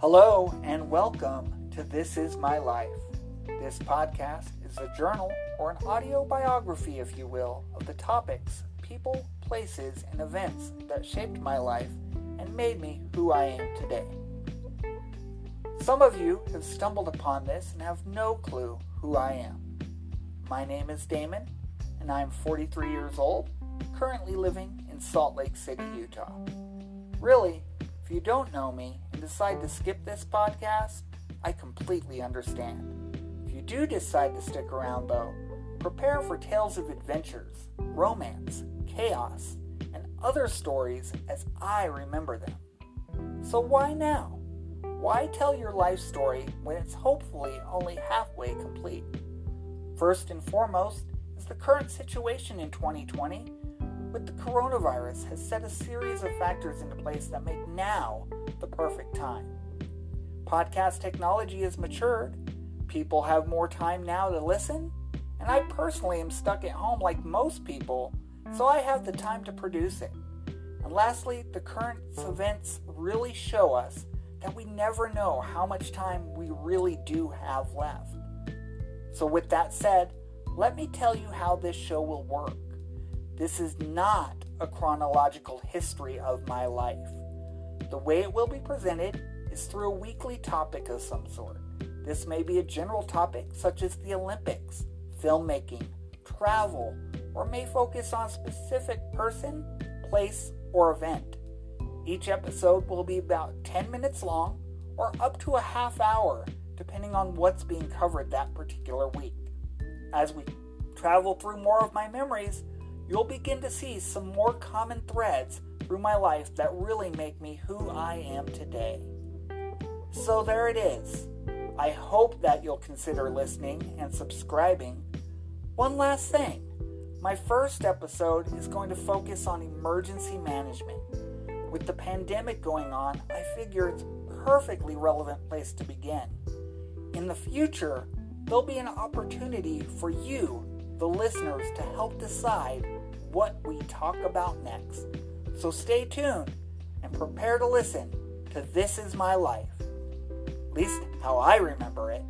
Hello and welcome to This Is My Life. This podcast is a journal or an audio biography, if you will, of the topics, people, places, and events that shaped my life and made me who I am today. Some of you have stumbled upon this and have no clue who I am. My name is Damon, and I am 43 years old, currently living in Salt Lake City, Utah. Really, if you don't know me decide to skip this podcast, I completely understand. If you do decide to stick around, though, prepare for tales of adventures, romance, chaos, and other stories as I remember them. So why now? Why tell your life story when it's hopefully only halfway complete? First and foremost is the current situation in 2020 with the coronavirus has set a series of factors into place that make now the perfect time. Podcast technology has matured, people have more time now to listen, and I personally am stuck at home like most people, so I have the time to produce it. And lastly, the current events really show us that we never know how much time we really do have left. So, with that said, let me tell you how this show will work. This is not a chronological history of my life. The way it will be presented is through a weekly topic of some sort. This may be a general topic such as the Olympics, filmmaking, travel, or may focus on a specific person, place, or event. Each episode will be about 10 minutes long or up to a half hour, depending on what's being covered that particular week. As we travel through more of my memories, you'll begin to see some more common threads through my life that really make me who I am today. So there it is. I hope that you'll consider listening and subscribing. One last thing my first episode is going to focus on emergency management. With the pandemic going on, I figure it's a perfectly relevant place to begin. In the future, there'll be an opportunity for you, the listeners, to help decide what we talk about next. So stay tuned and prepare to listen to This Is My Life. At least how I remember it.